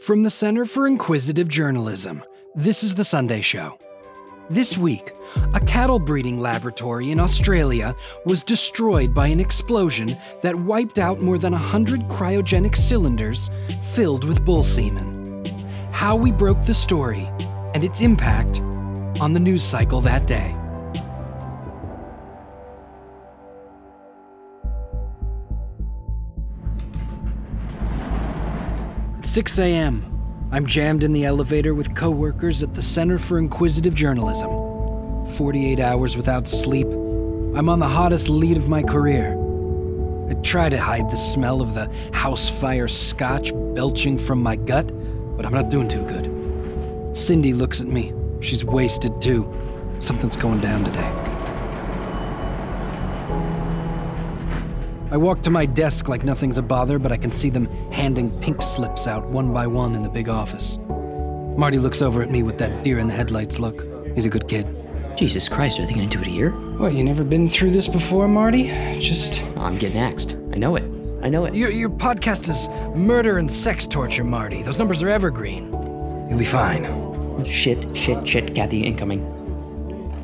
From the Center for Inquisitive Journalism, this is The Sunday Show. This week, a cattle breeding laboratory in Australia was destroyed by an explosion that wiped out more than 100 cryogenic cylinders filled with bull semen. How we broke the story and its impact on the news cycle that day. At 6 a.m., I'm jammed in the elevator with coworkers at the Center for Inquisitive Journalism. 48 hours without sleep. I'm on the hottest lead of my career. I try to hide the smell of the house fire scotch belching from my gut, but I'm not doing too good. Cindy looks at me. She's wasted too. Something's going down today. I walk to my desk like nothing's a bother, but I can see them handing pink slips out one by one in the big office. Marty looks over at me with that deer in the headlights look. He's a good kid. Jesus Christ, are they gonna do it here? What, you never been through this before, Marty? Just. I'm getting axed. I know it. I know it. Your, your podcast is murder and sex torture, Marty. Those numbers are evergreen. You'll be fine. Shit, shit, shit, Kathy, incoming.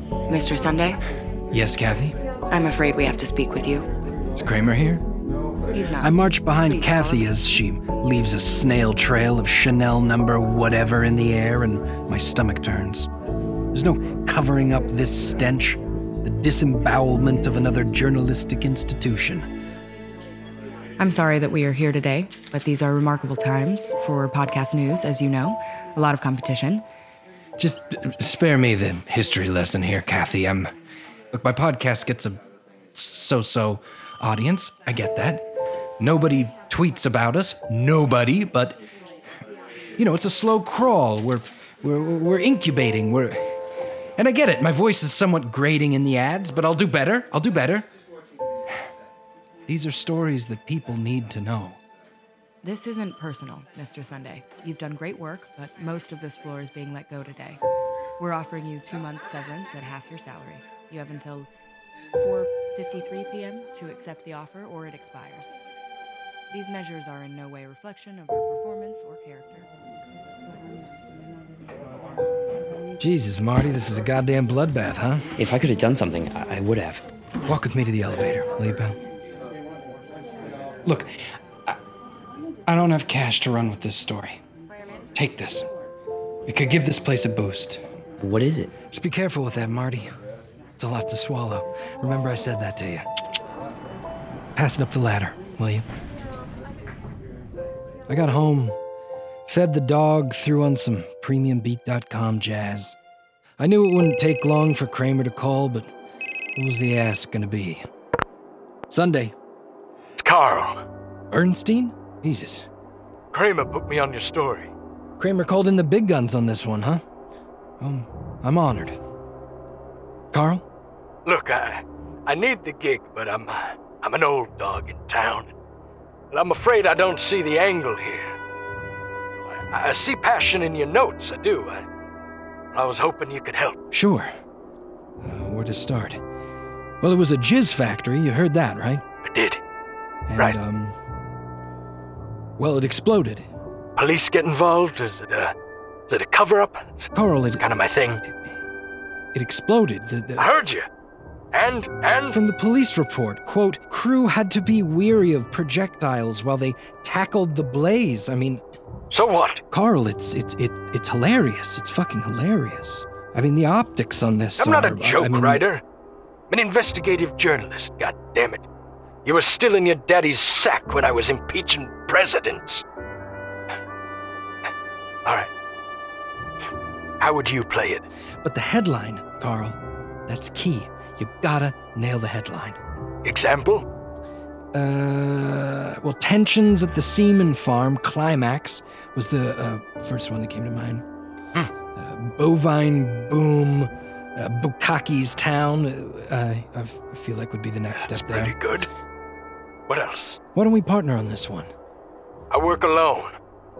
Mr. Sunday, Yes, Kathy? I'm afraid we have to speak with you. Is Kramer here? He's not. I march behind Please, Kathy Helen. as she leaves a snail trail of Chanel number whatever in the air, and my stomach turns. There's no covering up this stench, the disembowelment of another journalistic institution. I'm sorry that we are here today, but these are remarkable times for podcast news, as you know. A lot of competition. Just uh, spare me the history lesson here, Kathy. I'm. Look, my podcast gets a so so audience. I get that. Nobody tweets about us. Nobody, but. You know, it's a slow crawl. We're, we're, we're incubating. We're. And I get it. My voice is somewhat grating in the ads, but I'll do better. I'll do better. These are stories that people need to know. This isn't personal, Mr. Sunday. You've done great work, but most of this floor is being let go today. We're offering you two months severance at half your salary. You have until 4:53 p.m. to accept the offer, or it expires. These measures are in no way a reflection of your performance or character. Jesus, Marty, this is a goddamn bloodbath, huh? If I could have done something, I, I would have. Walk with me to the elevator, will you, pal? Look, I, I don't have cash to run with this story. Take this. It could give this place a boost. What is it? Just be careful with that, Marty. It's a lot to swallow. Remember, I said that to you. Pass it up the ladder, will you? I got home, fed the dog, threw on some premiumbeat.com jazz. I knew it wouldn't take long for Kramer to call, but what was the ass gonna be? Sunday. It's Carl. Bernstein? Jesus. Kramer put me on your story. Kramer called in the big guns on this one, huh? Um, I'm honored. Carl? Look, I I need the gig, but I'm uh, I'm an old dog in town. And I'm afraid I don't see the angle here. I, I see passion in your notes, I do. I, I was hoping you could help. Sure. Uh, where to start? Well, it was a jizz factory. You heard that, right? I did. And, Right. Um. Well, it exploded. Police get involved? Is it a is it a cover up? It's Carl, it kind of my thing. It exploded. The, the, I heard you. And and From the police report, quote, crew had to be weary of projectiles while they tackled the blaze. I mean, so what? Carl, it's it's it, it's hilarious. It's fucking hilarious. I mean, the optics on this. I'm not a joke I mean, writer. I'm an investigative journalist, god damn it. You were still in your daddy's sack when I was impeaching presidents. All right. How would you play it? But the headline, Carl, that's key. You gotta nail the headline. Example? Uh, well, tensions at the Seaman farm climax was the uh, first one that came to mind. Hmm. Uh, bovine boom, uh, Bukaki's town. Uh, I feel like would be the next That's step there. pretty good. What else? Why don't we partner on this one? I work alone.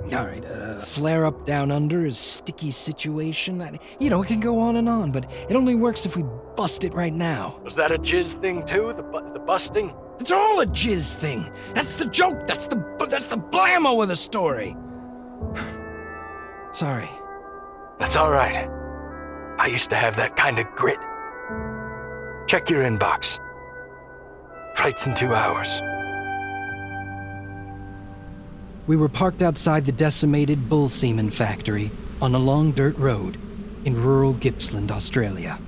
All right. Uh, flare up down under is sticky situation. I- You know, it can go on and on, but it only works if we bust it right now. Was that a jizz thing too? The bu- the busting? It's all a jizz thing. That's the joke. That's the that's the blammo of the story. Sorry. That's all right. I used to have that kind of grit. Check your inbox. Flight's in two hours. We were parked outside the decimated bull semen factory on a long dirt road in rural Gippsland, Australia.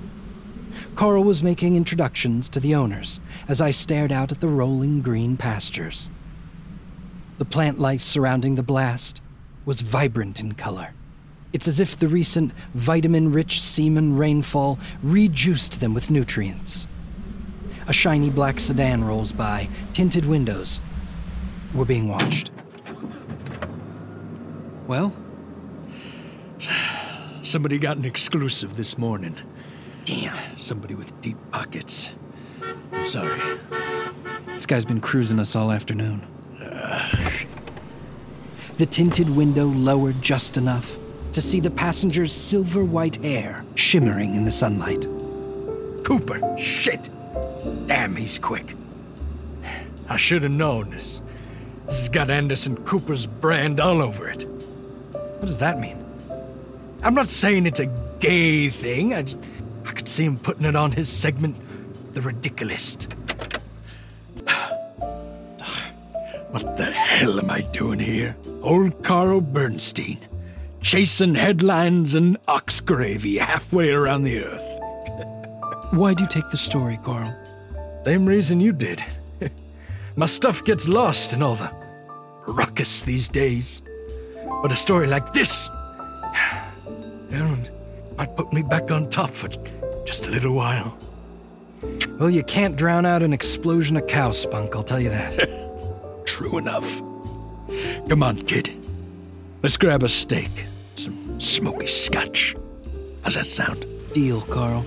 Carl was making introductions to the owners as I stared out at the rolling green pastures. The plant life surrounding the blast was vibrant in color. It's as if the recent vitamin rich semen rainfall rejuiced them with nutrients. A shiny black sedan rolls by, tinted windows. We're being watched. Well, Somebody got an exclusive this morning. damn. Somebody with deep pockets. I'm sorry. This guy's been cruising us all afternoon. The tinted window lowered just enough to see the passenger's silver white hair shimmering in the sunlight. Cooper! Shit! Damn, he's quick. I should have known this. This has got Anderson Cooper's brand all over it. What does that mean? I'm not saying it's a gay thing. I, just, I could see him putting it on his segment, The Ridiculous. What the hell am I doing here? Old Carl Bernstein, chasing headlines and ox gravy halfway around the earth. Why do you take the story, Carl? Same reason you did. My stuff gets lost in all the ruckus these days. But a story like this, well, might put me back on top for just a little while. Well, you can't drown out an explosion of cow spunk, I'll tell you that. True enough. Come on, kid. Let's grab a steak, some smoky scotch. How's that sound? Deal, Carl.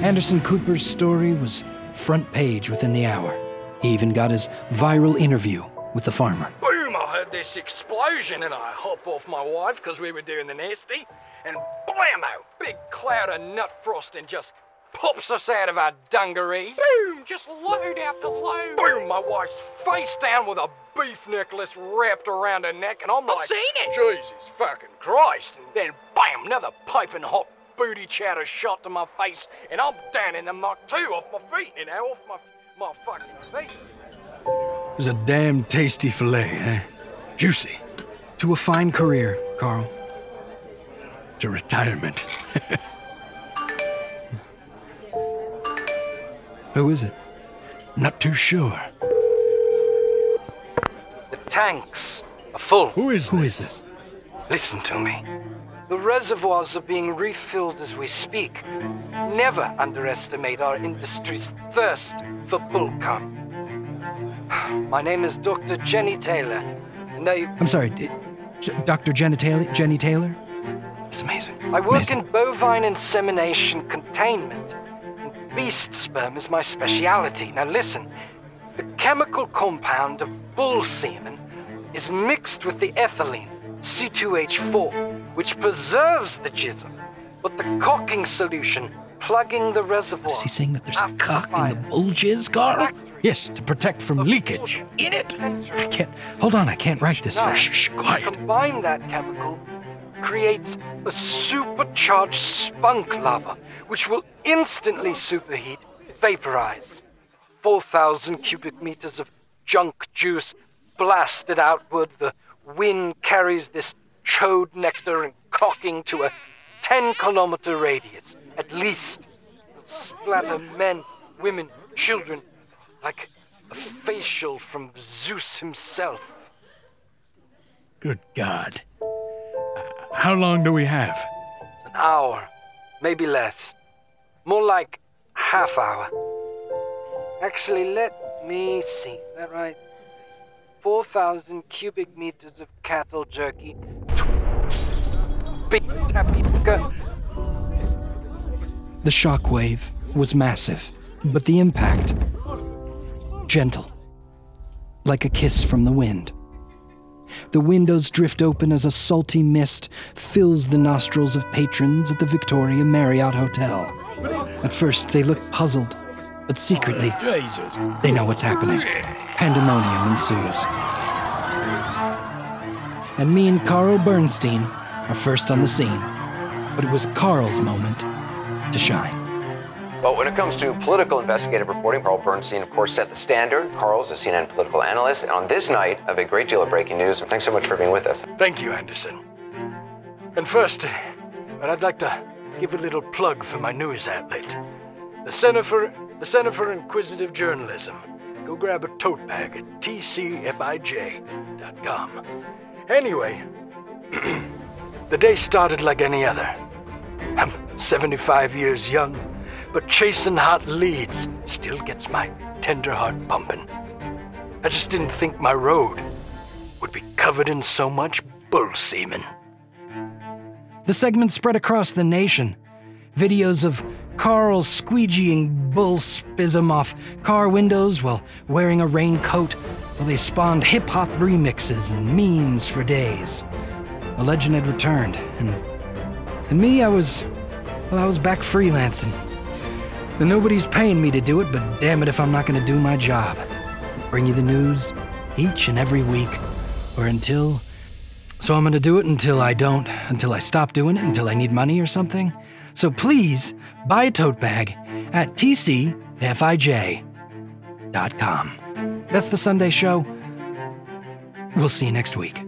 Anderson Cooper's story was front page within the hour. He even got his viral interview with the farmer. Boom! I heard this explosion and I hop off my wife because we were doing the nasty. And blammo! Big cloud of nut frosting just pops us out of our dungarees. Boom! Just load after load. Boom! My wife's face down with a beef necklace wrapped around her neck, and I'm like, seen it. Jesus fucking Christ! And then bam! Another piping hot booty chowder shot to my face, and I'm down in the muck too, off my feet, you know, off my my fucking feet. It was a damn tasty fillet, eh? Juicy. To a fine career, Carl. To retirement. Who is it? Not too sure. The tanks are full. Who is Who this? is this? Listen to me. The reservoirs are being refilled as we speak. Never underestimate our industry's thirst for bullcum. My name is Dr. Jenny Taylor, and I, I'm sorry, Dr. Jenny Taylor? Jenny Taylor? It's amazing. I work Amazing. in bovine insemination containment. And beast sperm is my speciality. Now listen, the chemical compound of bull semen is mixed with the ethylene, C2H4, which preserves the jism, but the caulking solution plugging the reservoir. Is he saying that there's a cock in the bull jizz, Carl? Yes, to protect from leakage. In it? I can't. Hold on, I can't write this No. fast. Shh, quiet. Combine that chemical creates a supercharged spunk lava, which will instantly superheat, vaporize. 4,000 cubic meters of junk juice blasted outward. The wind carries this chode nectar and caulking to a 10 kilometer radius, at least. It'll splatter men, women, children like a facial from Zeus himself. Good God. How long do we have? An hour, maybe less. More like half hour. Actually, let me see. Is that right? 4,000 cubic meters of cattle jerky. Big tapioca. The shockwave was massive, but the impact gentle, like a kiss from the wind. The windows drift open as a salty mist fills the nostrils of patrons at the Victoria Marriott Hotel. At first, they look puzzled, but secretly, they know what's happening. Pandemonium ensues. and me and Carl Bernstein are first on the scene. But it was Carl's moment to shine. But when it comes to political investigative reporting, Carl Bernstein, of course, set the standard. Carl's a CNN political analyst. And on this night of a great deal of breaking news, thanks so much for being with us. Thank you, Anderson. And first, uh, I'd like to give a little plug for my news outlet, the Center for the Center for Inquisitive Journalism. Go grab a tote bag at tcfij.com. Anyway, the day started like any other. I'm 75 years young, but chasing hot leads still gets my tender heart pumping. I just didn't think my road would be covered in so much bull semen. The segment spread across the nation. Videos of Carl squeegeeing bull spism off car windows while wearing a raincoat, while they spawned hip hop remixes and memes for days. A legend had returned, and and me, I was well, I was back freelancing. And nobody's paying me to do it, but damn it if I'm not gonna do my job. Bring you the news each and every week, or until so I'm gonna do it until I don't, until I stop doing it, until I need money or something. So please buy a tote bag at tcfij.com. That's the Sunday show. We'll see you next week.